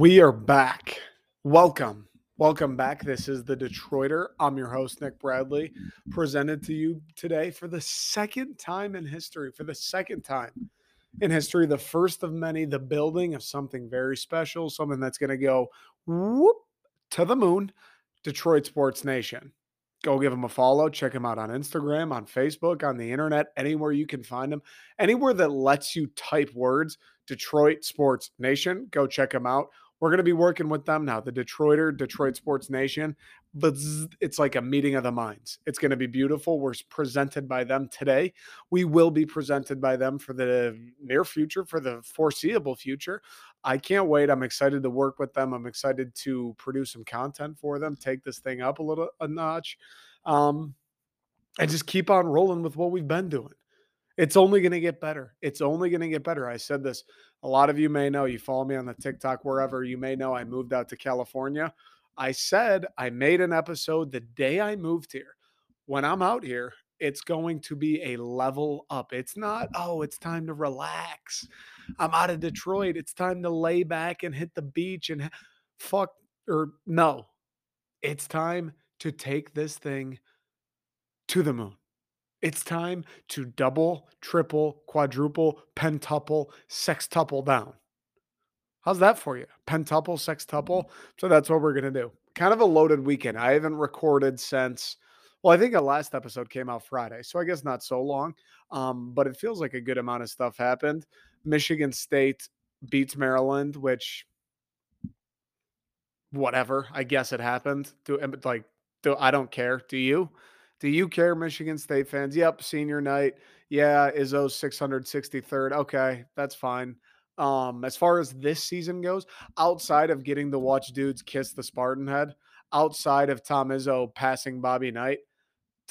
We are back. Welcome. Welcome back. This is the Detroiter. I'm your host, Nick Bradley, presented to you today for the second time in history, for the second time in history, the first of many, the building of something very special, something that's going to go whoop to the moon, Detroit Sports Nation. Go give them a follow. Check them out on Instagram, on Facebook, on the internet, anywhere you can find them. Anywhere that lets you type words, Detroit Sports Nation, go check them out. We're going to be working with them now, the Detroiter, Detroit Sports Nation. But it's like a meeting of the minds. It's going to be beautiful. We're presented by them today. We will be presented by them for the near future, for the foreseeable future. I can't wait. I'm excited to work with them. I'm excited to produce some content for them, take this thing up a little a notch, um, and just keep on rolling with what we've been doing. It's only going to get better. It's only going to get better. I said this a lot of you may know, you follow me on the TikTok, wherever you may know, I moved out to California. I said I made an episode the day I moved here. When I'm out here, it's going to be a level up. It's not, oh, it's time to relax. I'm out of Detroit. It's time to lay back and hit the beach and fuck, or no, it's time to take this thing to the moon. It's time to double, triple, quadruple, pentuple, sextuple down. How's that for you? Pentuple, sextuple. So that's what we're going to do. Kind of a loaded weekend. I haven't recorded since, well, I think the last episode came out Friday. So I guess not so long, um, but it feels like a good amount of stuff happened. Michigan State beats Maryland, which, whatever. I guess it happened. Do like, do I don't care. Do you? Do you care, Michigan State fans? Yep, senior night. Yeah, Izzo's 663rd. Okay, that's fine. Um, as far as this season goes, outside of getting to watch dudes kiss the Spartan head, outside of Tom Izzo passing Bobby Knight,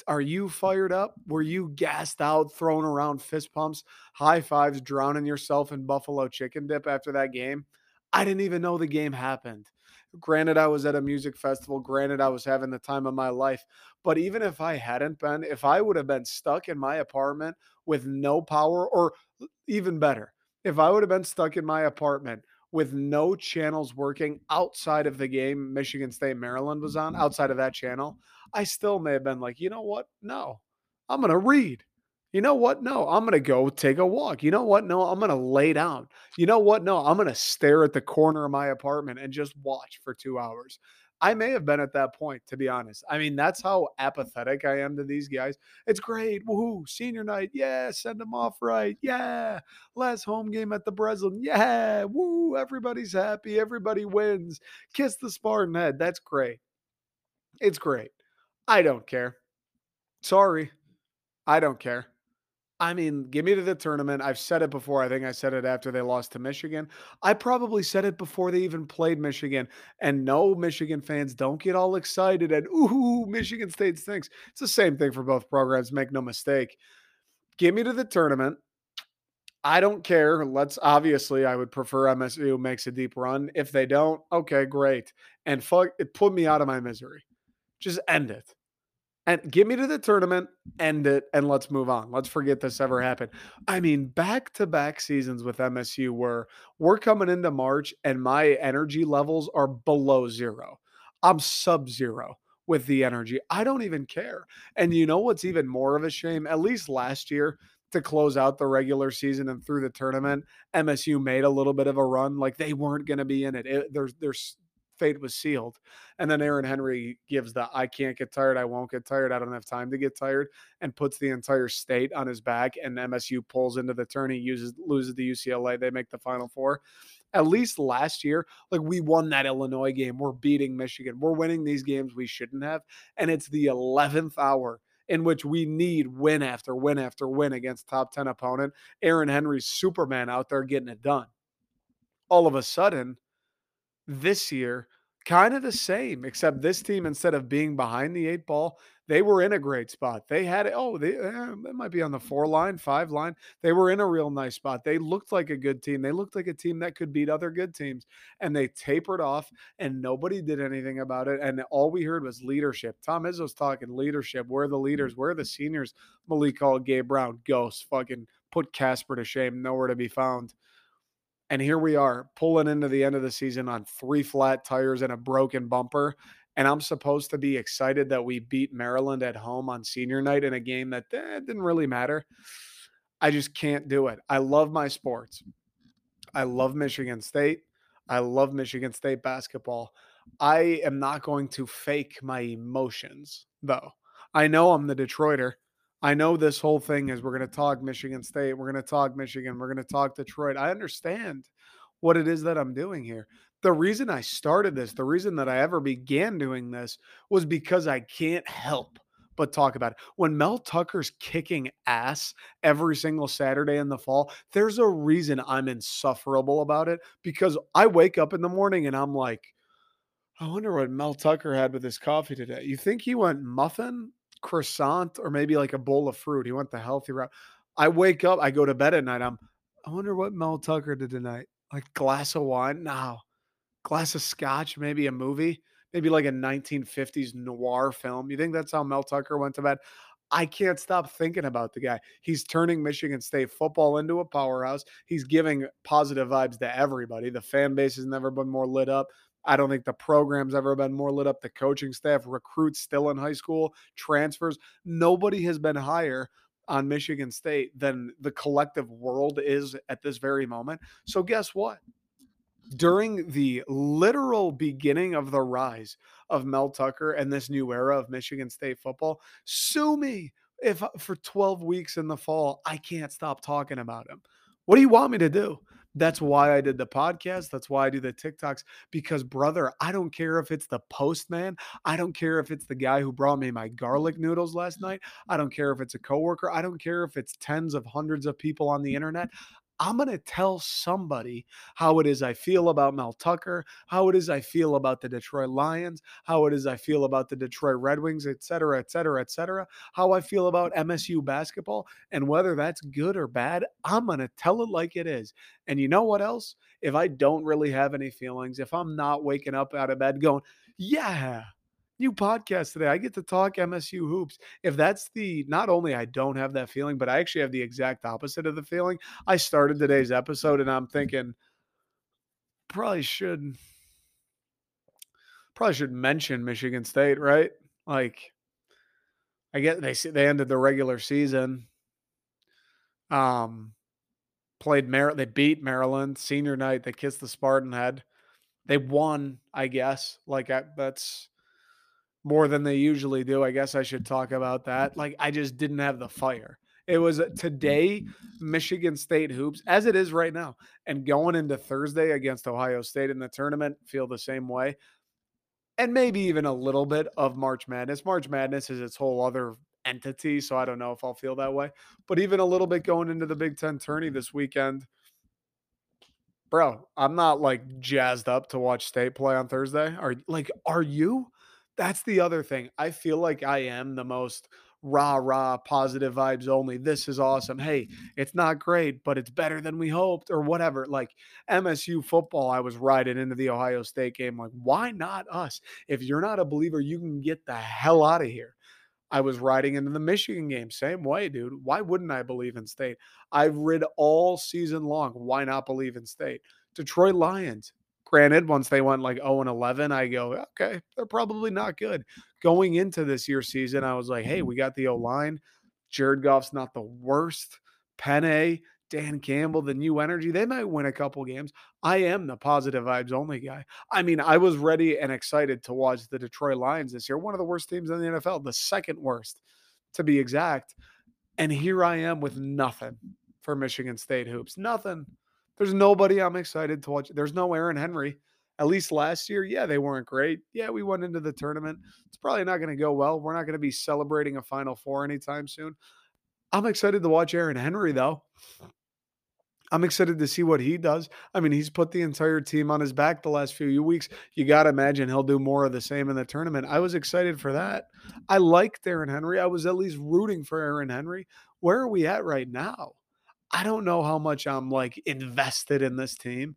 are you fired up? Were you gassed out, throwing around fist pumps, high fives, drowning yourself in buffalo chicken dip after that game? I didn't even know the game happened. Granted, I was at a music festival. Granted, I was having the time of my life. But even if I hadn't been, if I would have been stuck in my apartment with no power, or even better, if I would have been stuck in my apartment with no channels working outside of the game Michigan State Maryland was on, mm-hmm. outside of that channel, I still may have been like, you know what? No, I'm going to read. You know what? No, I'm going to go take a walk. You know what? No, I'm going to lay down. You know what? No, I'm going to stare at the corner of my apartment and just watch for two hours. I may have been at that point, to be honest. I mean, that's mm-hmm. how apathetic I am to these guys. It's great. Woohoo. Senior night. Yeah. Send them off right. Yeah. Last home game at the Breslin. Yeah. Woo. Everybody's happy. Everybody wins. Kiss the Spartan head. That's great. It's great. I don't care. Sorry. I don't care. I mean, give me to the tournament. I've said it before. I think I said it after they lost to Michigan. I probably said it before they even played Michigan. And no, Michigan fans don't get all excited and ooh, Michigan State stinks. It's the same thing for both programs. Make no mistake. Give me to the tournament. I don't care. Let's obviously, I would prefer MSU makes a deep run. If they don't, okay, great. And fuck, it put me out of my misery. Just end it and get me to the tournament, end it, and let's move on. Let's forget this ever happened. I mean, back to back seasons with MSU where we're coming into March and my energy levels are below zero. I'm sub zero with the energy. I don't even care. And you know what's even more of a shame? At least last year, to close out the regular season and through the tournament, MSU made a little bit of a run. Like they weren't going to be in it. it there's there's fate was sealed. And then Aaron Henry gives the I can't get tired, I won't get tired, I don't have time to get tired, and puts the entire state on his back. And MSU pulls into the tourney, uses loses the UCLA. They make the final four. At least last year, like we won that Illinois game. We're beating Michigan. We're winning these games we shouldn't have. And it's the 11th hour in which we need win after win after win against top 10 opponent. Aaron Henry's Superman out there getting it done. All of a sudden, this year, kind of the same, except this team, instead of being behind the eight ball, they were in a great spot. They had it. Oh, they, uh, it might be on the four line, five line. They were in a real nice spot. They looked like a good team. They looked like a team that could beat other good teams. And they tapered off, and nobody did anything about it. And all we heard was leadership. Tom Izzo's talking leadership. Where are the leaders? Where are the seniors? Malik Hall Gabe Brown, ghost, fucking put Casper to shame, nowhere to be found. And here we are pulling into the end of the season on three flat tires and a broken bumper. And I'm supposed to be excited that we beat Maryland at home on senior night in a game that eh, didn't really matter. I just can't do it. I love my sports. I love Michigan State. I love Michigan State basketball. I am not going to fake my emotions, though. I know I'm the Detroiter. I know this whole thing is we're going to talk Michigan State, we're going to talk Michigan, we're going to talk Detroit. I understand what it is that I'm doing here. The reason I started this, the reason that I ever began doing this was because I can't help but talk about it. When Mel Tucker's kicking ass every single Saturday in the fall, there's a reason I'm insufferable about it because I wake up in the morning and I'm like, I wonder what Mel Tucker had with his coffee today. You think he went muffin croissant or maybe like a bowl of fruit. He went the healthy route. I wake up, I go to bed at night. I'm, I wonder what Mel Tucker did tonight. Like glass of wine? No. Glass of scotch, maybe a movie, maybe like a 1950s noir film. You think that's how Mel Tucker went to bed? I can't stop thinking about the guy. He's turning Michigan State football into a powerhouse. He's giving positive vibes to everybody. The fan base has never been more lit up. I don't think the program's ever been more lit up. The coaching staff, recruits still in high school, transfers. Nobody has been higher on Michigan State than the collective world is at this very moment. So, guess what? During the literal beginning of the rise of Mel Tucker and this new era of Michigan State football, sue me if uh, for 12 weeks in the fall I can't stop talking about him. What do you want me to do? That's why I did the podcast. That's why I do the TikToks. Because, brother, I don't care if it's the postman. I don't care if it's the guy who brought me my garlic noodles last night. I don't care if it's a coworker. I don't care if it's tens of hundreds of people on the internet. I'm going to tell somebody how it is I feel about Mel Tucker, how it is I feel about the Detroit Lions, how it is I feel about the Detroit Red Wings, et cetera, et cetera, et cetera, how I feel about MSU basketball, and whether that's good or bad, I'm going to tell it like it is. And you know what else? If I don't really have any feelings, if I'm not waking up out of bed going, yeah, new podcast today. I get to talk MSU hoops. If that's the not only I don't have that feeling, but I actually have the exact opposite of the feeling. I started today's episode and I'm thinking probably should probably should mention Michigan State, right? Like I get they they ended the regular season. Um played Mar they beat Maryland senior night. They kissed the Spartan head. They won, I guess. Like I, that's more than they usually do. I guess I should talk about that. Like I just didn't have the fire. It was today, Michigan State hoops, as it is right now, and going into Thursday against Ohio State in the tournament, feel the same way. And maybe even a little bit of March Madness. March Madness is its whole other entity, so I don't know if I'll feel that way. But even a little bit going into the Big Ten tourney this weekend, bro, I'm not like jazzed up to watch State play on Thursday. Are like, are you? That's the other thing. I feel like I am the most rah rah positive vibes only. This is awesome. Hey, mm-hmm. it's not great, but it's better than we hoped, or whatever. Like MSU football, I was riding into the Ohio State game. Like, why not us? If you're not a believer, you can get the hell out of here. I was riding into the Michigan game. Same way, dude. Why wouldn't I believe in state? I've rid all season long. Why not believe in state? Detroit Lions. Granted, once they went like 0 and 11, I go, okay, they're probably not good. Going into this year's season, I was like, hey, we got the O line. Jared Goff's not the worst. Penei, Dan Campbell, the new energy, they might win a couple games. I am the positive vibes only guy. I mean, I was ready and excited to watch the Detroit Lions this year, one of the worst teams in the NFL, the second worst to be exact. And here I am with nothing for Michigan State hoops. Nothing. There's nobody I'm excited to watch. There's no Aaron Henry. At least last year, yeah, they weren't great. Yeah, we went into the tournament. It's probably not going to go well. We're not going to be celebrating a Final Four anytime soon. I'm excited to watch Aaron Henry, though. I'm excited to see what he does. I mean, he's put the entire team on his back the last few weeks. You got to imagine he'll do more of the same in the tournament. I was excited for that. I liked Aaron Henry. I was at least rooting for Aaron Henry. Where are we at right now? I don't know how much I'm like invested in this team.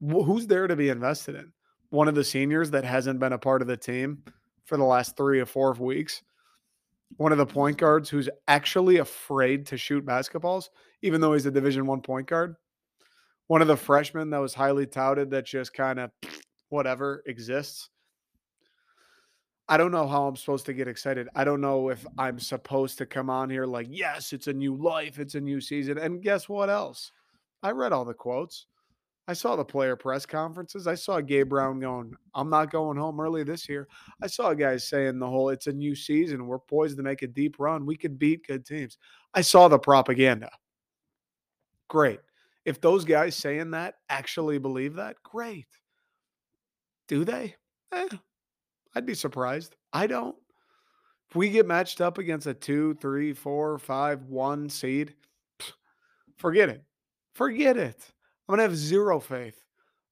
Who's there to be invested in? One of the seniors that hasn't been a part of the team for the last three or four weeks. One of the point guards who's actually afraid to shoot basketballs even though he's a Division One point guard. One of the freshmen that was highly touted that just kind of whatever exists. I don't know how I'm supposed to get excited. I don't know if I'm supposed to come on here like, yes, it's a new life, it's a new season. And guess what else? I read all the quotes. I saw the player press conferences. I saw Gabe Brown going, I'm not going home early this year. I saw guys saying the whole, it's a new season. We're poised to make a deep run. We could beat good teams. I saw the propaganda. Great. If those guys saying that actually believe that, great. Do they? Eh, I'd be surprised. I don't. If we get matched up against a two, three, four, five, one seed, forget it. Forget it. I'm going to have zero faith.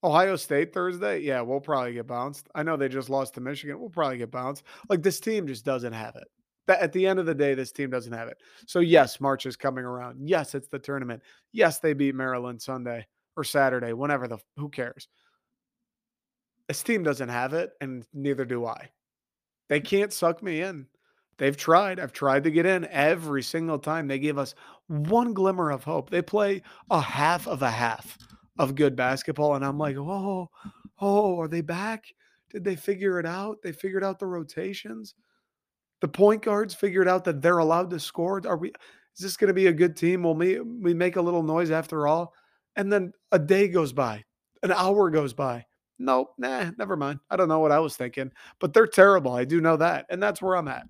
Ohio State Thursday, yeah, we'll probably get bounced. I know they just lost to Michigan. We'll probably get bounced. Like this team just doesn't have it at the end of the day, this team doesn't have it. So yes, March is coming around. Yes, it's the tournament. Yes, they beat Maryland Sunday or Saturday, whenever the who cares. This team doesn't have it, and neither do I. They mm. can't suck me in. They've tried. I've tried to get in every single time. They give us one glimmer of hope. They play a half of a half of good basketball, and I'm like, oh, oh, are they back? Did they figure it out? They figured out the rotations. The point guards figured out that they're allowed to score. Are we? Is this going to be a good team? Will we we make a little noise after all? And then a day goes by, an hour goes by. Nope, nah, never mind. I don't know what I was thinking, but they're terrible. I do know that, and that's where I'm at.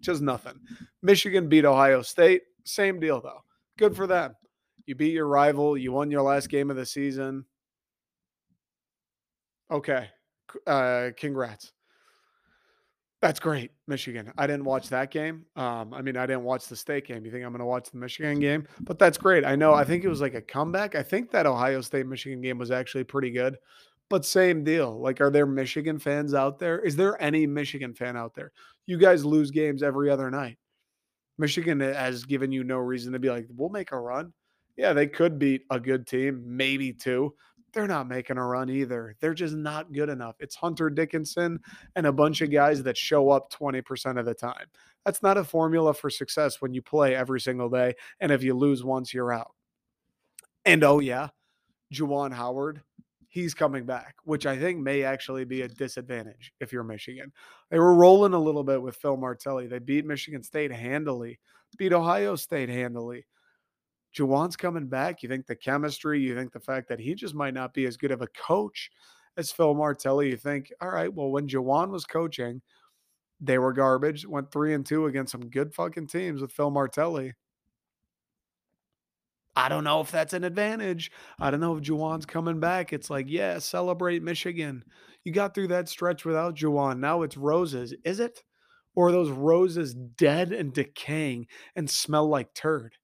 Just nothing. Michigan beat Ohio State. Same deal though. Good for them. You beat your rival. You won your last game of the season. Okay. Uh, congrats. That's great, Michigan. I didn't watch that game. Um, I mean, I didn't watch the state game. You think I'm going to watch the Michigan game? But that's great. I know. I think it was like a comeback. I think that Ohio State Michigan game was actually pretty good. But same deal. Like, are there Michigan fans out there? Is there any Michigan fan out there? You guys lose games every other night. Michigan eh, has given you no reason to be like, we'll make a run. Yeah, they could beat a good team, maybe two, they're not making a run either. They're just not good enough. It's Hunter Dickinson and a bunch of guys that show up 20% of the time. That's not a formula for success when you play every single day. And if you lose once, you're out. And oh, yeah, Juwan Howard, he's coming back, which I think may actually be a disadvantage if you're Michigan. They were rolling a little bit with Phil Martelli. They beat Michigan State handily, beat Ohio State handily. Juwan's coming back. You think the chemistry, you think the fact that he just might not be as good of a coach as Phil Martelli. You think, all right, well, when Juwan was coaching, they were garbage, went three and two against some good fucking teams with Phil Martelli. I don't know if that's an advantage. I don't know if Juwan's coming back. It's like, yeah, celebrate Michigan. You got through that stretch without Juwan. Now it's roses. Is it? Or those roses dead and decaying and smell like turd?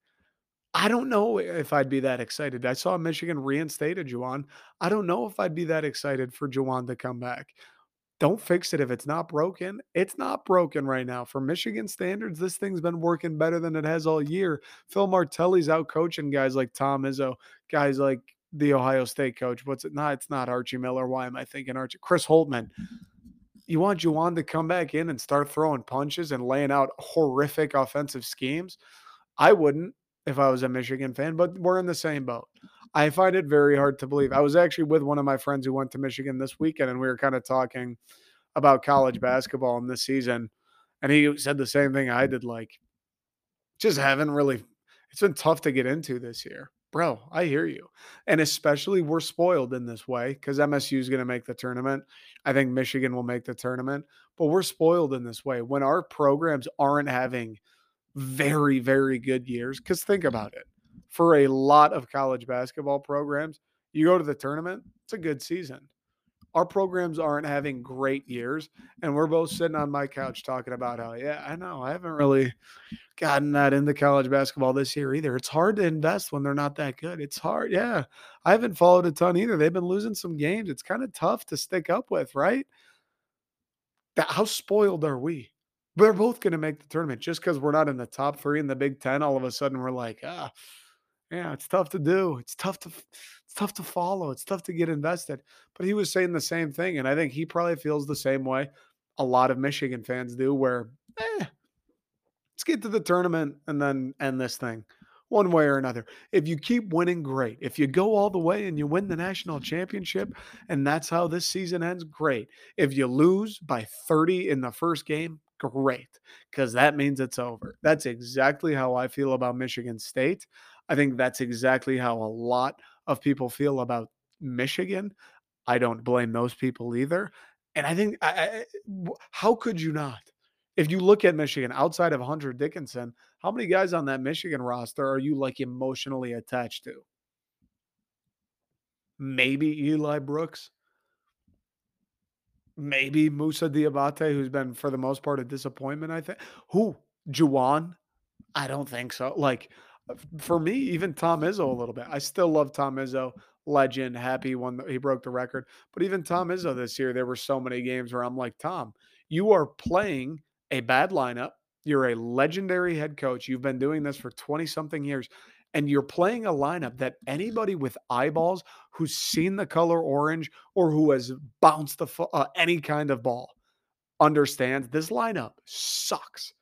I don't know if I'd be that excited. I saw Michigan reinstated Juwan. I don't know if I'd be that excited for Juwan to come back. Don't fix it if it's not broken. It's not broken right now. For Michigan standards, this thing's been working better than it has all year. Phil Martelli's out coaching guys like Tom Izzo, guys like the Ohio State coach. What's it? Not, it's not Archie Miller. Why am I thinking Archie? Chris Holtmann. You want Juwan to come back in and start throwing punches and laying out horrific offensive schemes? I wouldn't if I was a Michigan fan, but we're in the same boat. I find it very hard to believe. I was actually with one of my friends who went to Michigan this weekend, and we were kind of talking about college basketball in this season. And he said the same thing I did like, just haven't really, it's been tough to get into this year. Bro, I hear you. And especially we're spoiled in this way because MSU is going to make the tournament. I think Michigan will make the tournament, but we're spoiled in this way. When our programs aren't having very, very good years. Because think about it for a lot of college basketball programs, you go to the tournament, it's a good season. our programs aren't having great years, and we're both sitting on my couch talking about how, yeah, I know I haven't really gotten that into college basketball this year either. It's hard to invest when they're not that good. It's hard. Yeah. I haven't followed a ton either. They've been losing some games. It's kind of tough to stick up with, right? That, how spoiled are we? We're both going to make the tournament just because we're not in the top three in the Big Ten. All of a sudden, we're like, ah, yeah, it's tough to do. It's tough to it's tough to follow. It's tough to get invested. But he was saying the same thing, and I think he probably feels the same way a lot of Michigan fans do, where eh, let's get to the tournament and then end this thing one way or another. If you keep winning, great. If you go all the way and you win the national championship, and that's how this season ends, great. If you lose by 30 in the first game, great, because that means it's over. That's exactly how I feel about Michigan State. I think that's exactly how a lot of people feel about Michigan. I don't blame those people either. And I think, I, I, how could you not? If you look at Michigan outside of Hunter Dickinson, how many guys on that Michigan roster are you like emotionally attached to? Maybe Eli Brooks. Maybe Moussa Diabate, who's been for the most part a disappointment, I think. Who? Juwan? I don't think so. Like, for me, even Tom Izzo a little bit. I still love Tom Izzo, legend, happy when he broke the record. But even Tom Izzo this year, there were so many games where I'm like, Tom, you are playing a bad lineup. You're a legendary head coach. You've been doing this for 20 something years, and you're playing a lineup that anybody with eyeballs who's seen the color orange or who has bounced the uh, any kind of ball understands this lineup sucks.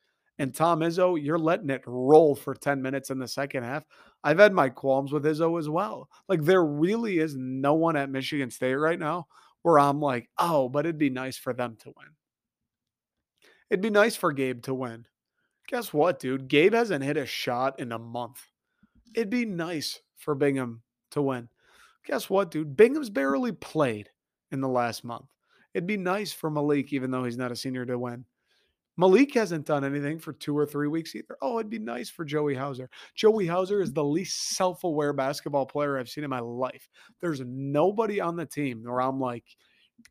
And Tom Izzo, you're letting it roll for 10 minutes in the second half. I've had my qualms with Izzo as well. Like, there really is no one at Michigan State right now where I'm like, oh, but it'd be nice for them to win. It'd be nice for Gabe to win. Guess what, dude? Gabe hasn't hit a shot in a month. It'd be nice for Bingham to win. Guess what, dude? Bingham's barely played in the last month. It'd be nice for Malik, even though he's not a senior, to win. Malik hasn't done anything for two or three weeks either. Oh, it'd be nice for Joey Hauser. Joey Hauser is the least self aware basketball player I've seen in my life. There's nobody on the team where I'm like,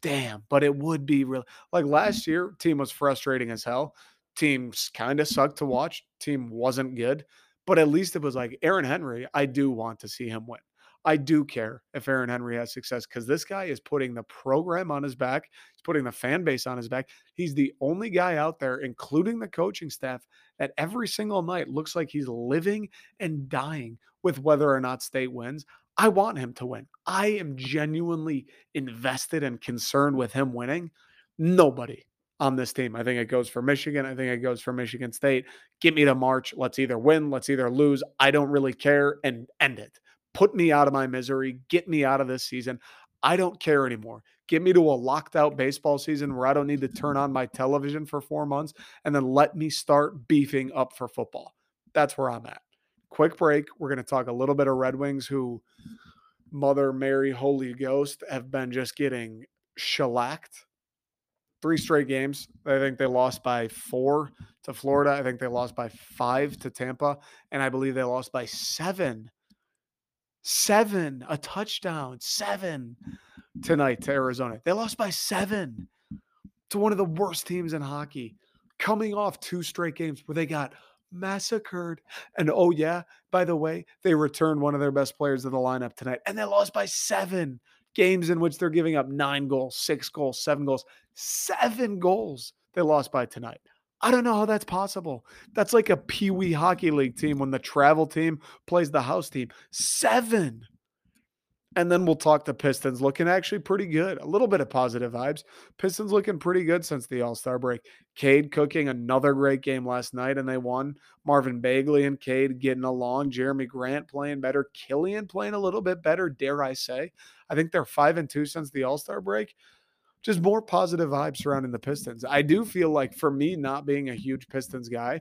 damn, but it would be real. Like last year, team was frustrating as hell. Teams kind of sucked to watch. Team wasn't good, but at least it was like Aaron Henry. I do want to see him win. I do care if Aaron Henry has success because this guy is putting the program on his back. He's putting the fan base on his back. He's the only guy out there, including the coaching staff, that every single night looks like he's living and dying with whether or not state wins. I want him to win. I am genuinely invested and concerned with him winning. Nobody on this team. I think it goes for Michigan. I think it goes for Michigan State. Get me to March. Let's either win, let's either lose. I don't really care and end it put me out of my misery, get me out of this season. I don't care anymore. Get me to a locked out baseball season where I don't need to turn on my television for four months and then let me start beefing up for football. That's where I'm at. Quick break. We're going to talk a little bit of Red Wings who Mother Mary Holy Ghost have been just getting shellacked. Three straight games. I think they lost by four to Florida. I think they lost by five to Tampa. And I believe they lost by seven Seven, a touchdown, seven tonight to Arizona. They lost by seven to one of the worst teams in hockey, coming off two straight games where they got massacred. And oh, yeah, by the way, they returned one of their best players to the lineup tonight and they lost by seven games in which they're giving up nine goals, six goals, seven goals, seven goals they lost by tonight. I don't know how that's possible. That's like a Pee Wee Hockey League team when the travel team plays the house team. Seven. And then we'll talk the Pistons looking actually pretty good. A little bit of positive vibes. Pistons looking pretty good since the All Star break. Cade cooking another great game last night and they won. Marvin Bagley and Cade getting along. Jerami Grant playing better. Killian playing a little bit better, dare I say. I think they're five and two since the All Star break just more positive vibes surrounding the Pistons. I do feel like for me, not being a huge Pistons guy,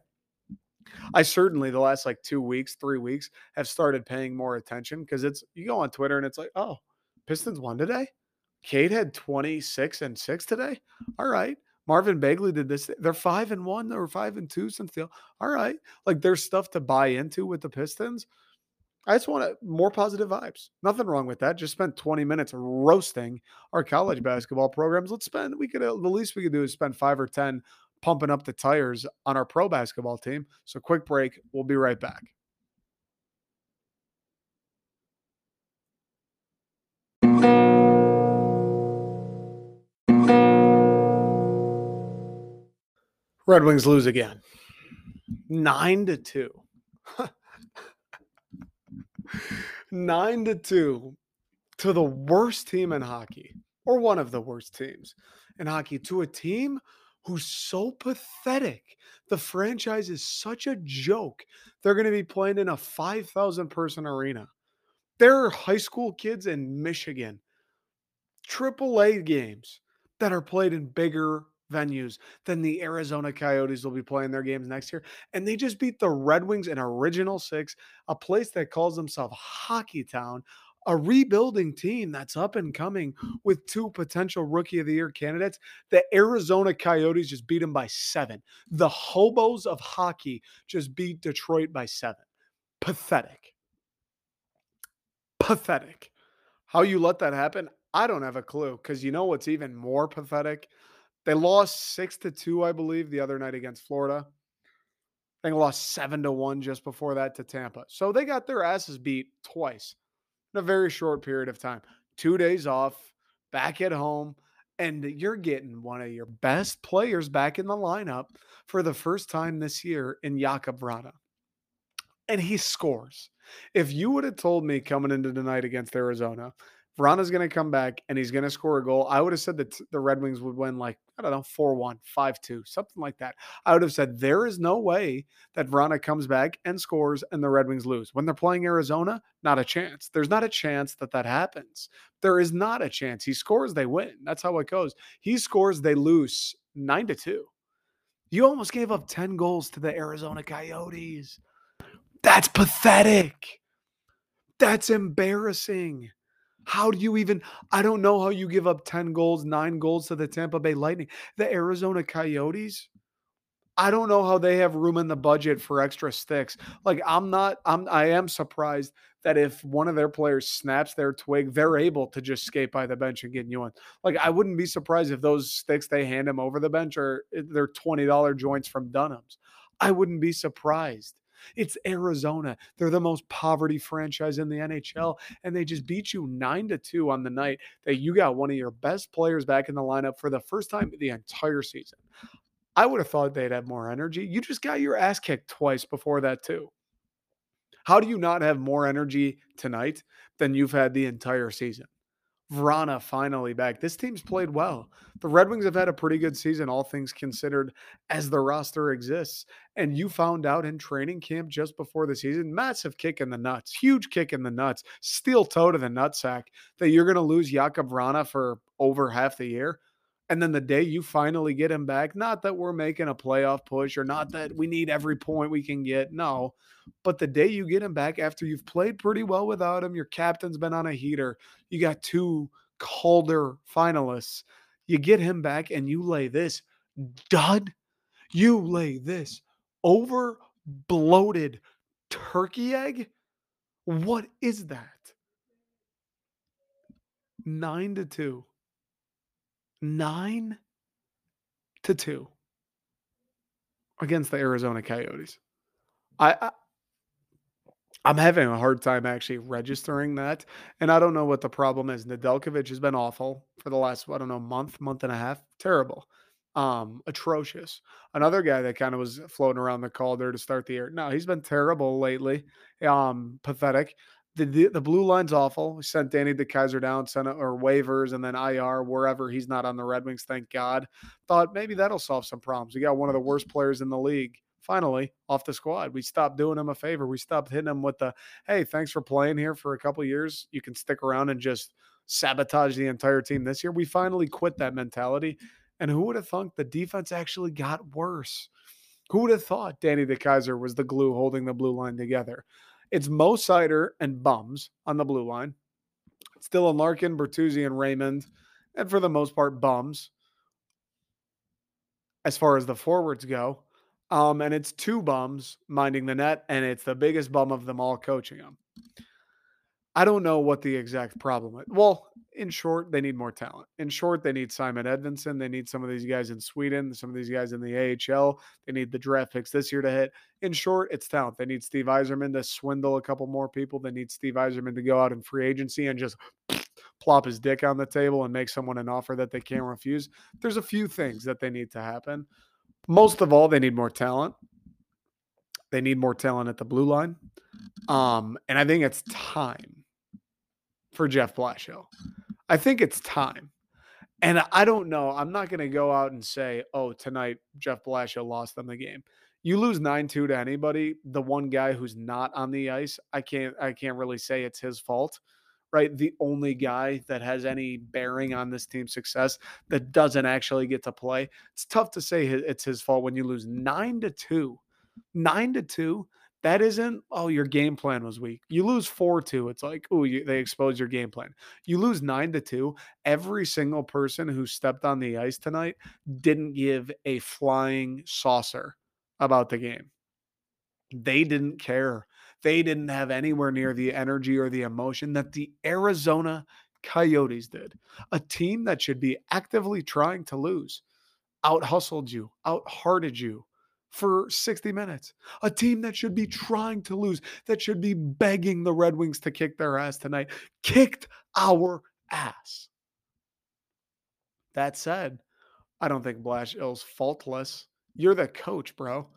I certainly the last like two weeks, three weeks have started paying more attention because it's you go on Twitter and it's like, oh, Pistons won today. Cade had 26 and six today. All right. Marvin Bagley did this. They're five and one. They five and two since the all right. Like there's stuff to buy into with the Pistons. I just want more positive vibes. Nothing wrong with that. Just spent 20 minutes roasting our college basketball programs. Let's spend, we could, uh, the least we could do is spend five or 10 pumping up the tires on our pro basketball team. So, quick break. We'll be right back. Red Wings lose again. Nine to two. Nine to two to the worst team in hockey, or one of the worst teams in hockey, to a team who's so pathetic. The franchise is such a joke. They're going to be playing in a 5,000 person arena. There are high school kids in Michigan, AAA games that are played in bigger venues than the Arizona Coyotes will be playing their games next year. And they just beat the Red Wings in Original Six, a place that calls themselves Hockey Town, a rebuilding team that's up and coming with two potential rookie of the year candidates. The Arizona Coyotes just beat them by seven. The hobos of hockey just beat Detroit by seven. Pathetic. Pathetic. How you let that happen? I don't have a clue because you know what's even more pathetic? They lost six to two, I believe, the other night against Florida. I They lost seven to one just before that to Tampa. So they got their asses beat twice in a very short period of time. Two days off, back at home, and you're getting one of your best players back in the lineup for the first time this year in Vrana. And he scores. If you would have told me coming into tonight against Arizona Vrana's going to come back and he's going to score a goal. I would have said that the Red Wings would win like, I don't know, 4 1, 5 2, something like that. I would have said there is no way that Vrana comes back and scores and the Red Wings lose. When they're playing Arizona, not a chance. There's not a chance that that happens. There is not a chance. He scores, they win. That's how it goes. He scores, they lose 9 to 2. You almost gave up 10 goals to the Arizona Coyotes. That's pathetic. That's embarrassing. How do you even? I don't know how you give up 10 goals, nine goals to the Tampa Bay Lightning. The Arizona Coyotes, I don't know how they have room in the budget for extra sticks. Like I'm not, I'm, I am surprised that if one of their players snaps their twig, they're able to just skate by the bench and get new ones. Like I wouldn't be surprised if those sticks they hand him over the bench are eh, twenty dollar joints from Dunham's. I wouldn't be surprised. It's Arizona. They're the most poverty franchise in the mm. NHL, and they just beat you nine to two on the night that you got one of your best players back in the lineup for the first time the entire season. I would have thought they'd have more energy. You just got your ass kicked twice before that, too. How do you not have more energy tonight than you've had the entire season? Vrana finally back. This team's played well. The Red Wings have had a pretty good season, all things considered, as the roster exists. And you found out in training camp just before the season, massive kick in the nuts, huge kick in the nuts, steel toe to the nutsack, that you're going to lose Jakub Vrana for over half the year. And then the day you finally get him back, not that we're making a playoff push or not that we need every point we can get. No. But the day you get him back after you've played pretty well without him, your captain's been on a heater, you got two Calder finalists, you get him back and you lay this dud, you lay this over bloated turkey egg. What is that? Nine to two nine to two against the Arizona Coyotes. I, I I'm having a hard time actually registering that. And I don't know what the problem is. Nedeljkovic has been awful for the last, I don't know, month, month and a half. Terrible. Um, atrocious. Another guy that kind of was floating around the Calder to start the year. No, he's been terrible lately. Um, pathetic the, the, the blue line's awful. We sent Danny DeKeyser down, sent or waivers, and then IR wherever he's not on the Red Wings. Thank God. Thought maybe that'll solve some problems. We got one of the worst players in the league finally off the squad. We stopped doing him a favor. We stopped hitting him with the hey, thanks for playing here for a couple years. You can stick around and just sabotage the entire team this year. We finally quit that mentality. And who would have thunk the defense actually got worse? Who would have thought Danny DeKeyser was the glue holding the blue line together? It's Mo Seider and Bums on the blue line. Still Dylan Larkin, Bertuzzi, and Raymond. And for the most part, bums as far as the forwards go. Um, and it's two bums minding the net, and it's the biggest bum of them all coaching them. I don't know what the exact problem is. Well, in short, they need more talent. In short, they need Simon Edvinsson. They need some of these guys in Sweden, some of these guys in the AHL. They need the draft picks this year to hit. In short, it's talent. They need Steve Yzerman to swindle a couple more people. They need Steve Yzerman to go out in free agency and just plop his dick on the table and make someone an offer that they can't refuse. There's a few things that they need to happen. Most of all, they need more talent. They need more talent at the blue line. Um, and I think it's time for Jeff Blashill. I think it's time. And I don't know. I'm not going to go out and say, oh, tonight Jeff Blashill lost them the game. You lose 9-2 to anybody, the one guy who's not on the ice, I can't I can't really say it's his fault. Right? The only guy that has any bearing on this team's success that doesn't actually get to play. It's tough to say it's his fault when you lose 9 to 2. 9 to 2 that isn't, oh, your game plan was weak. You lose 4 2. It's like, oh, they expose your game plan. You lose 9 to 2. Every single person who stepped on the ice tonight didn't give a flying saucer about the game. They didn't care. They didn't have anywhere near the energy or the emotion that the Arizona Coyotes did. A team that should be actively trying to lose, out hustled you, out hearted you, for 60 minutes. A team that should be trying to lose, that should be begging the Red Wings to kick their ass tonight, kicked our ass. That said, I don't think Blash Blashill's faultless. You're the coach, bro.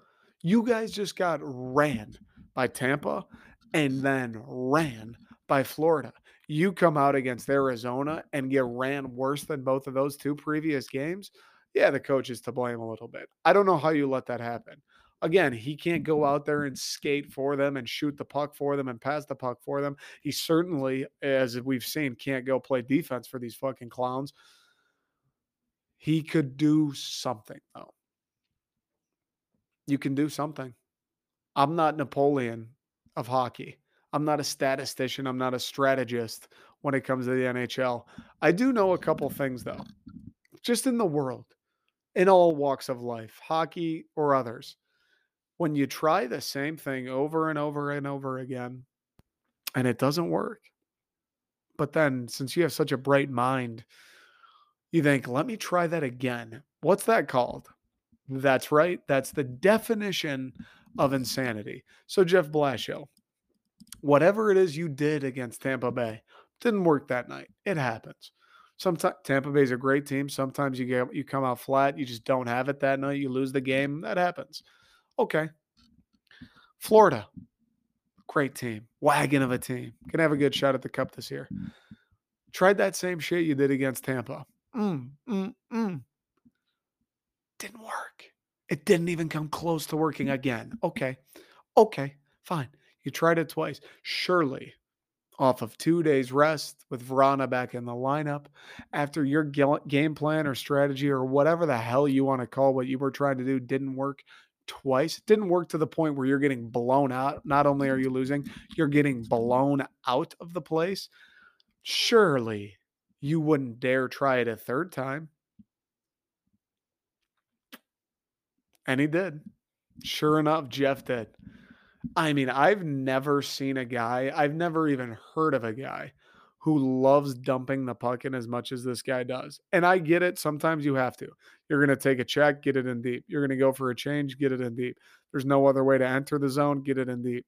You guys just got ran by Tampa and then ran by Florida. You come out against Arizona and get ran worse than both of those two previous games yeah, the coach is to blame a little bit. I don't know how you let that happen. Again, he can't go mm-hmm. out there and skate for them and shoot the puck for them and pass the puck for them. He certainly, as we've seen, can't go play defense for these fucking clowns. He could do something, though. You can do something. I'm not Napoleon of hockey. I'm not a statistician. I'm not a strategist when it comes to the NHL. I do know a couple things, though, just in the world in all walks of life, hockey or others. When you try the same thing over and over and over again, and it doesn't work, but then since you have such a bright mind, you think, let me try that again. What's that called? That's right. That's the definition of insanity. So, Jeff Blashill, whatever it is you did against Tampa Bay, didn't work that night. It happens. Sometimes Tampa Bay is a great team. Sometimes you get you come out flat. You just don't have it that night. You lose the game. That happens. Okay. Florida, great team, wagon of a team. Can have a good shot at the cup this year. Tried that same shit you did against Tampa. Mm, mm, mm. Didn't work. It didn't even come close to working again. Okay. Okay. Fine. You tried it twice. Surely off of two days rest with Vrana back in the lineup after your game plan or strategy or whatever the hell you want to call what you were trying to do didn't work twice. It didn't work to the point where you're getting blown out. Not only are mm-hmm. you losing, you're getting blown out of the place. Surely you wouldn't dare try it a third time. And he did. Sure enough, Jeff did. I mean, I've never seen a guy, I've never even heard of a guy who loves dumping the puck in as much as this guy does. And I get it. Sometimes you have to. You're going to take a check, get it in deep. You're going to go for a change, get it in deep. There's no other way to enter the zone, get it in deep.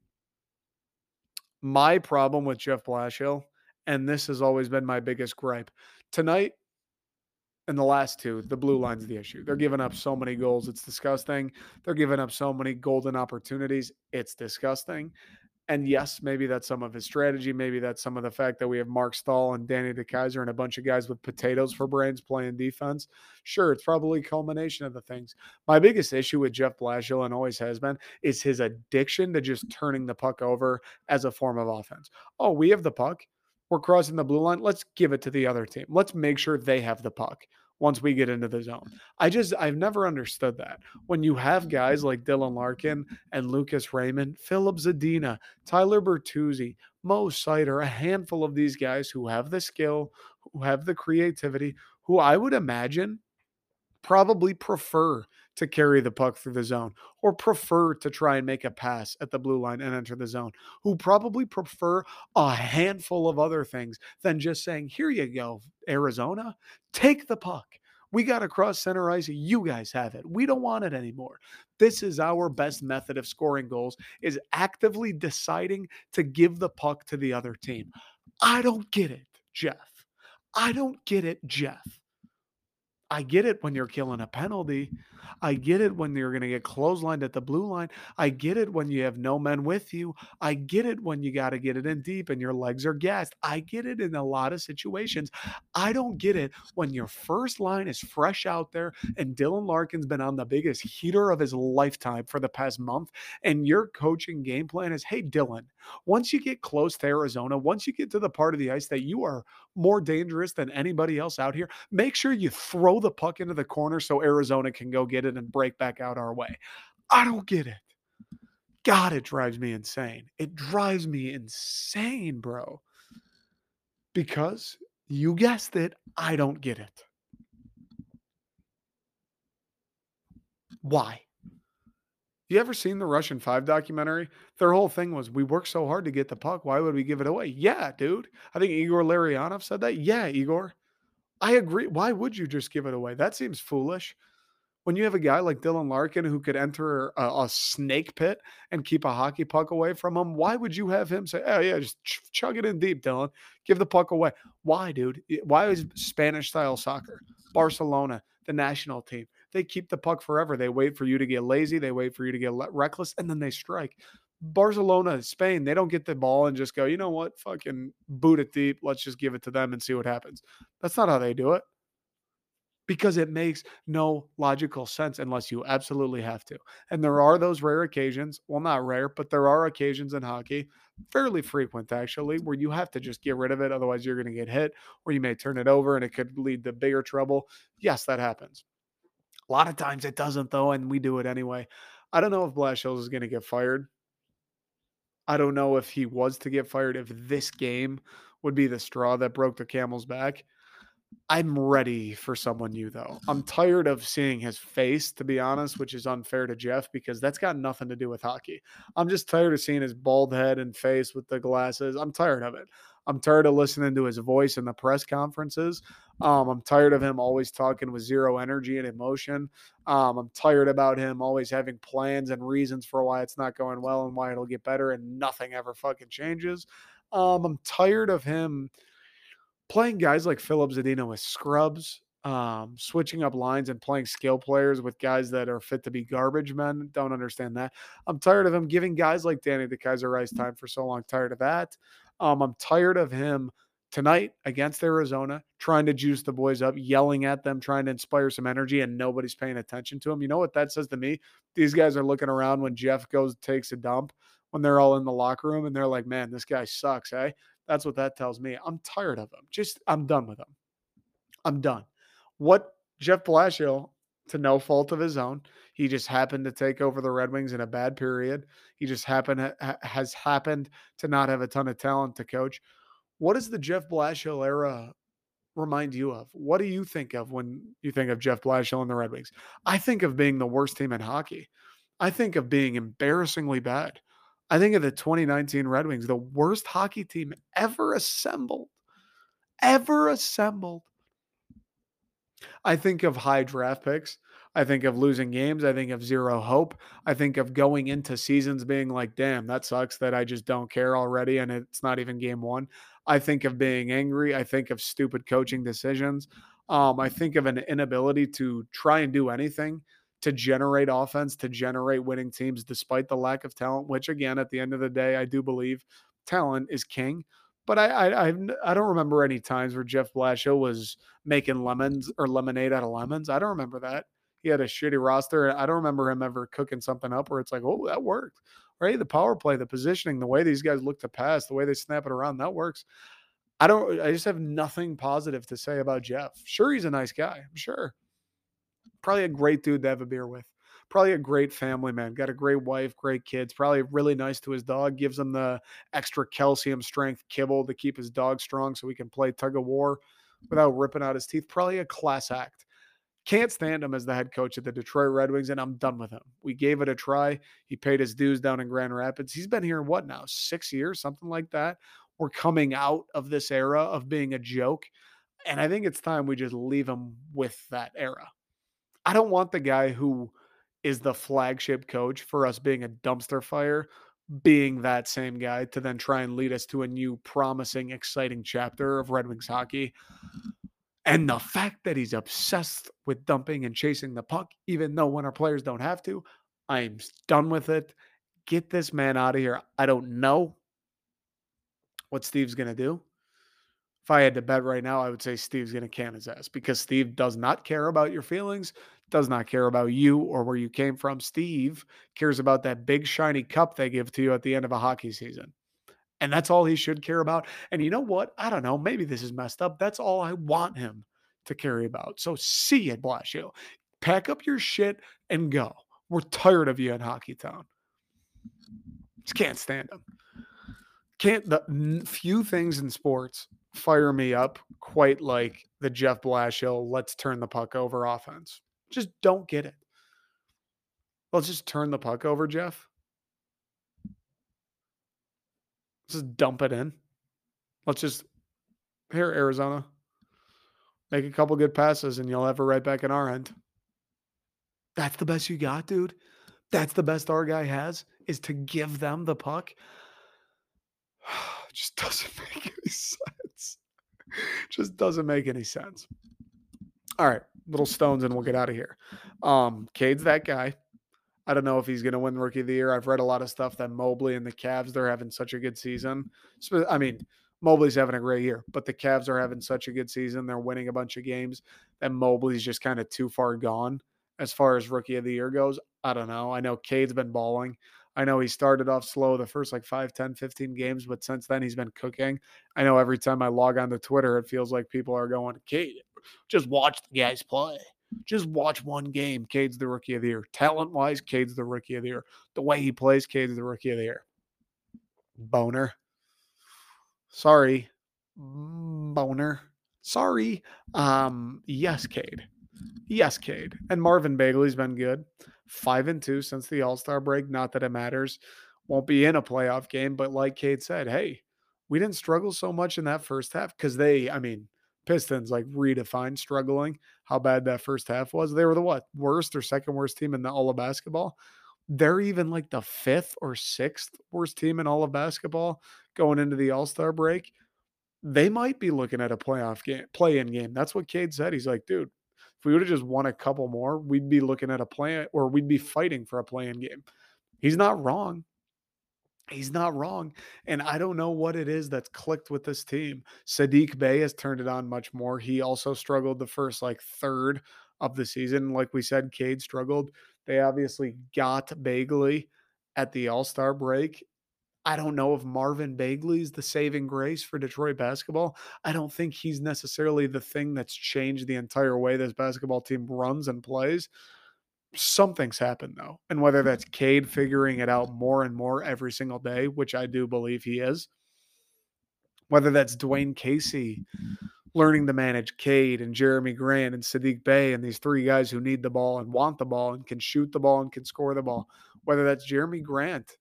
My problem with Jeff Blashill, and this has always been my biggest gripe tonight, and the last two, the blue line's the issue. They're giving up so many goals. It's disgusting. They're giving up so many golden opportunities. It's disgusting. And yes, maybe that's some of his strategy. Maybe that's some of the fact that we have Marc Staal and Danny DeKeyser and a bunch of guys with potatoes for brains playing defense. Sure, it's probably culmination of the things. My biggest issue with Jeff Blashill and always has been is his addiction to just turning the puck over as a form of offense. Oh, we have the puck we're crossing the blue line. Let's give it to the other team. Let's make sure they have the puck once we get into the zone. I just, I've never understood that. When you have guys like Dylan Larkin and Lucas Raymond, Filip Zadina, Tyler Bertuzzi, Mo Seider, a handful of these guys who have the skill, who have the creativity, who I would imagine probably prefer to carry the puck through the zone or prefer to try and make a pass at the blue line and enter the zone, who probably prefer a handful of other things than just saying, Here you go, Arizona, take the puck. We got to cross center ice. You guys have it. We don't want it anymore. This is our best method of scoring goals is actively deciding to give the puck to the other team. I don't get it, Jeff. I don't get it, Jeff. I get it when you're killing a penalty. I get it when you're going to get clotheslined at the blue line. I get it when you have no men with you. I get it when you got to get it in deep and your legs are gassed. I get it in a lot of situations. I don't get it when your first line is fresh out there and Dylan Larkin's been on the biggest heater of his lifetime for the past month. And your coaching game plan is hey, Dylan, once you get close to Arizona, once you get to the part of the ice that you are more dangerous than anybody else out here, make sure you throw the puck into the corner so Arizona can go get it and break back out our way. I don't get it. God, it drives me insane. It drives me insane, bro. Because you guessed it, I don't get it. Why? You ever seen the Russian Five documentary? Their whole thing was, we work so hard to get the puck. Why would we give it away? Yeah, dude. I think Igor Larionov said that. Yeah, Igor. I agree. Why would you just give it away? That seems foolish. When you have a guy like Dylan Larkin who could enter a, a snake pit and keep a hockey puck away from him, why would you have him say, "Oh yeah, just ch- chug it in deep, Dylan. Give the puck away." Why, dude? Why is Spanish style soccer? Barcelona, the national team they keep the puck forever. They wait for you to get lazy, they wait for you to get reckless, and then they strike. Barcelona, Spain, they don't get the ball and just go, you know what, fucking boot it deep. Let's just give it to them and see what happens. That's not how they do it because it makes no logical sense unless you absolutely have to. And there are those rare occasions, well, not rare, but there are occasions in hockey, fairly frequent actually, where you have to just get rid of it. Otherwise, you're going to get hit or you may turn it over and it could lead to bigger trouble. Yes, that happens. A lot of times it doesn't, though, and we do it anyway. I don't know if Blashill is going to get fired. I don't know if he was to get fired, if this game would be the straw that broke the camel's back. I'm ready for someone new, though. I'm tired of seeing his face, to be honest, which is unfair to Jeff because that's got nothing to do with hockey. I'm just tired of seeing his bald head and face with the glasses. I'm tired of it. I'm tired of listening to his voice in the press conferences. Um, I'm tired of him always talking with zero energy and emotion. Um, I'm tired about him always having plans and reasons for why it's not going well and why it'll get better, and nothing ever fucking changes. Um, I'm tired of him playing guys like Filip Zadina with scrubs, um, switching up lines and playing skill players with guys that are fit to be garbage men. Don't understand that. I'm tired of him giving guys like Danny DeKeyser-Ice time for so long. Tired of that. Um, I'm tired of him tonight against Arizona trying to juice the boys up, yelling at them, trying to inspire some energy, and nobody's paying attention to him. You know what that says to me? These guys are looking around when Jeff goes takes a dump when they're all in the locker room and they're like, "Man, this guy sucks." Eh? That's what that tells me. I'm tired of him. Just I'm done with him. I'm done. What Jeff Blashill to no fault of his own. He just happened to take over the Red Wings in a bad period. He just happened has happened to not have a ton of talent to coach. What does the Jeff Blashill era remind you of? What do you think of when you think of Jeff Blashill and the Red Wings? I think of being the worst team in hockey. I think of being embarrassingly bad. I think of the 2019 Red Wings, the worst hockey team ever assembled. Ever assembled. I think of high draft picks. I think of losing games. I think of zero hope. I think of going into seasons being like, damn, that sucks that I just don't care already and it's not even game one. I think of being angry. I think of stupid coaching decisions. Um, I think of an inability to try and do anything to generate offense, to generate winning teams despite the lack of talent, which again, at the end of the day, I do believe talent is king. But I, I, I, I don't remember any times where Jeff Blashill was making lemons or lemonade out of lemons. I don't remember that. He had a shitty roster. I don't remember him ever cooking something up where it's like, oh, that worked. Right? The power play, the positioning, the way these guys look to pass, the way they snap it around, that works. I don't. I just have nothing positive to say about Jeff. Sure, he's a nice guy. I'm sure. Probably a great dude to have a beer with probably a great family man. Got a great wife, great kids. Probably really nice to his dog. Gives him the extra calcium strength kibble to keep his dog strong so he can play tug of war mm-hmm. without ripping out his teeth. Probably a class act. Can't stand him as the head coach of the Detroit Red Wings, and I'm done with him. We gave it a try. He paid his dues down in Grand Rapids. He's been here, what now, six years, something like that. We're coming out of this era of being a joke. And I think it's time we just leave him with that era. I don't want the guy who is the flagship coach for us being a dumpster fire being that same guy to then try and lead us to a new promising exciting chapter of Red Wings hockey. And the fact that he's obsessed with dumping and chasing the puck, even though when our players don't have to, I'm done with it. Get this man out of here. I don't know what Steve's going to do. If I had to bet right now, I would say Steve's going to can his ass because Steve does not care about your feelings, does not care about you or where you came from. Steve cares about that big shiny cup they give to you at the end of a hockey season. And that's all he should care about. And you know what? I don't know. Maybe this is messed up. That's all I want him to care about. So see it, Blashill. Pack up your shit and go. We're tired of you in Hockey Town. Just can't stand him. Can't the few things in sports fire me up quite like the Jeff Blashill let's turn the puck over offense. Just don't get it. Let's just turn the puck over, Jeff. Just dump it in. Let's just here, Arizona. Make a couple good passes and you'll have it right back in our end. That's the best you got, dude. That's the best our guy has is to give them the puck. Just doesn't make any sense. Just doesn't make any sense. All right, little stones and we'll get out of here. Um, Cade's that guy. I don't know if he's going to win Rookie of the Year. I've read a lot of stuff that Mobley and the Cavs they're having such a good season. I mean, Mobley's having a great year, but the Cavs are having such a good season. They're winning a bunch of games, and Mobley's just kind of too far gone as far as Rookie of the Year goes. I don't know. I know Cade's been balling. I know he started off slow the first like 5, 10, 15 games, but since then he's been cooking. I know every time I log on to Twitter, it feels like people are going, Cade, just watch the guys play. Just watch one game. Cade's the rookie of the year. Talent wise, Cade's the rookie of the year. The way he plays, Cade's the rookie of the year. Boner. Sorry. Boner. Sorry. Um, yes, Cade. Yes, Cade. And Marvin Bagley's been good. Five and two since the All Star break. Not that it matters. Won't be in a playoff game, but like Cade said, hey, we didn't struggle so much in that first half because they, I mean, Pistons like redefined struggling how bad that first half was. They were the what worst or second worst team in the, all of basketball. They're even like the fifth or sixth worst team in all of basketball going into the All Star break. They might be looking at a playoff game, play in game. That's what Cade said. He's like, dude, we would have just won a couple more, we'd be looking at a play or we'd be fighting for a play in game. He's not wrong. He's not wrong. And I don't know what it is that's clicked with this team. Saddiq Bey has turned it on much more. He also struggled the first like third of the season. Like we said, Cade struggled. They obviously got Bagley at the All Star break. I don't know if Marvin Bagley's the saving grace for Detroit basketball. I don't think he's necessarily the thing that's changed the entire way this basketball team runs and plays something's happened though. And whether that's mm-hmm. Cade figuring it out more and more every single day, which I do believe he is, whether that's Dwane Casey learning to manage Cade and Jerami Grant and Saddiq Bey and these three guys who need the ball and want the ball and can shoot the ball and can score the ball, whether that's Jerami Grant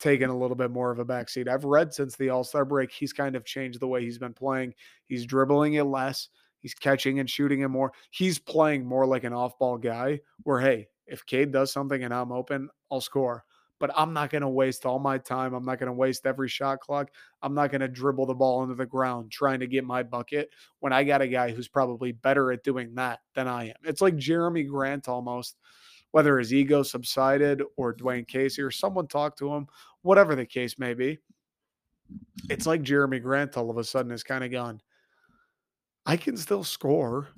taking a little bit more of a backseat. I've read since the All Star break, he's kind of changed the way he's been playing. He's dribbling it less. He's catching and shooting it more. He's playing more like an off ball guy where, hey, if Cade does something and I'm open, I'll score. But I'm not going to waste all my time. I'm not going to waste every shot clock. I'm not going to dribble the ball into the ground trying to get my bucket when I got a guy who's probably better at doing that than I am. It's like Jerami Grant almost, whether his ego subsided or Dwane Casey or someone talked to him, whatever the case may be. It's like Jerami Grant all of a sudden is kind of gone. I can still score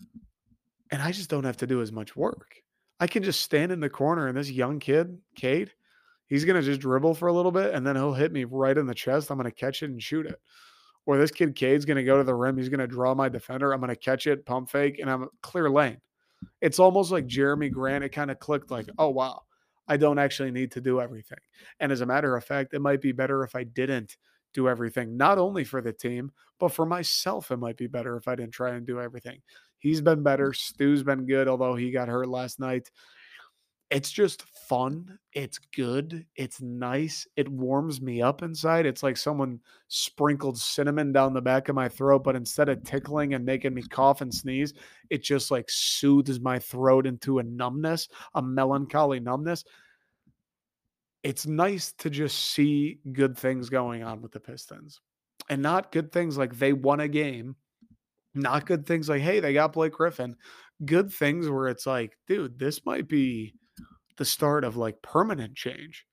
and I just don't have to do as much work. I can just stand in the corner and this young kid, Cade, he's going to just dribble for a little bit and then he'll hit me right in the chest. I'm going to catch it and shoot it. Or this kid, Cade's going to go to the rim. He's going to draw my defender. I'm going to catch it, pump fake, and I'm clear lane. It's almost like Jerami Grant. It kind of clicked like, oh, wow, I don't actually need to do everything. And as a matter of fact, it might be better if I didn't do everything, not only for the team, but for myself. It might be better if I didn't try and do everything. He's been better. Mm. Stu's been good, although he got hurt last night it's just fun. It's good. It's nice. It warms me up inside. It's like someone sprinkled cinnamon down the back of my throat, but instead of tickling and making me cough and sneeze, it just like soothes my throat into a numbness, a melancholy numbness. It's nice to just see good things going on with the Pistons and not good things like they won a game, not good things like, hey, they got Blake Griffin. Good things where it's like, dude, this might be the start of like permanent change.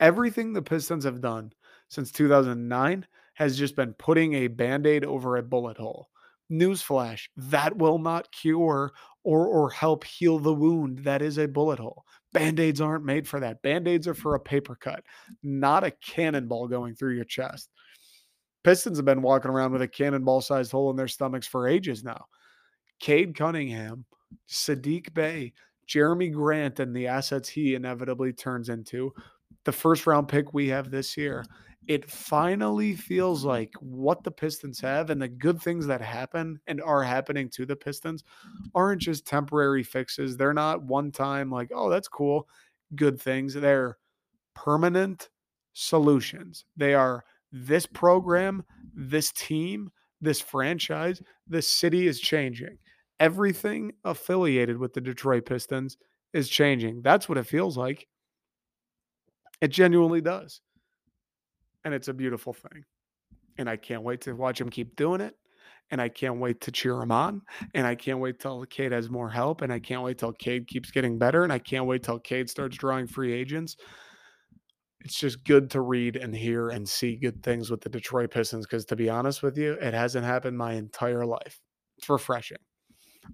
Everything the Pistons have done since 2009 has just been putting a band aid over a bullet hole. Newsflash, that will not cure or, or help heal the wound. That is a bullet hole. Band aids aren't made for that. Band aids are for a paper cut, not a cannonball going through your chest. Pistons have been walking around with a cannonball sized hole in their stomachs for ages now. Cade Cunningham, Saddiq Bey, Jerami Grant and the assets he inevitably turns into, the first round pick we have this year, it finally feels like what the Pistons have and the good things that happen and are happening to the Pistons aren't just temporary fixes. They're not one time like, oh, that's cool, good things. They're permanent solutions. They are this program, this team, this franchise, this city is changing everything affiliated with the Detroit Pistons is changing. That's what it feels like. It genuinely does. And it's a beautiful thing. And I can't wait to watch him keep doing it. And I can't wait to cheer him on. And I can't wait till Cade has more help. And I can't wait till Cade keeps getting better. And I can't wait till Cade starts drawing free agents. It's just good to read and hear and see good things with the Detroit Pistons. Because to be honest with you, it hasn't happened my entire life. It's refreshing.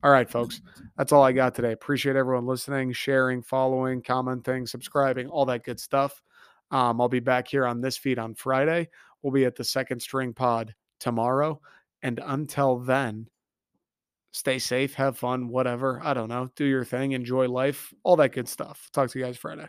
All right, folks. That's all I got today. Appreciate everyone listening, sharing, following, commenting, subscribing, all that good stuff. Um, I'll be back here on this feed on Friday. We'll be at the second string pod tomorrow. And until then, stay safe, have fun, whatever. I don't know. Do your thing, enjoy life, all that good stuff. Talk to you guys Friday.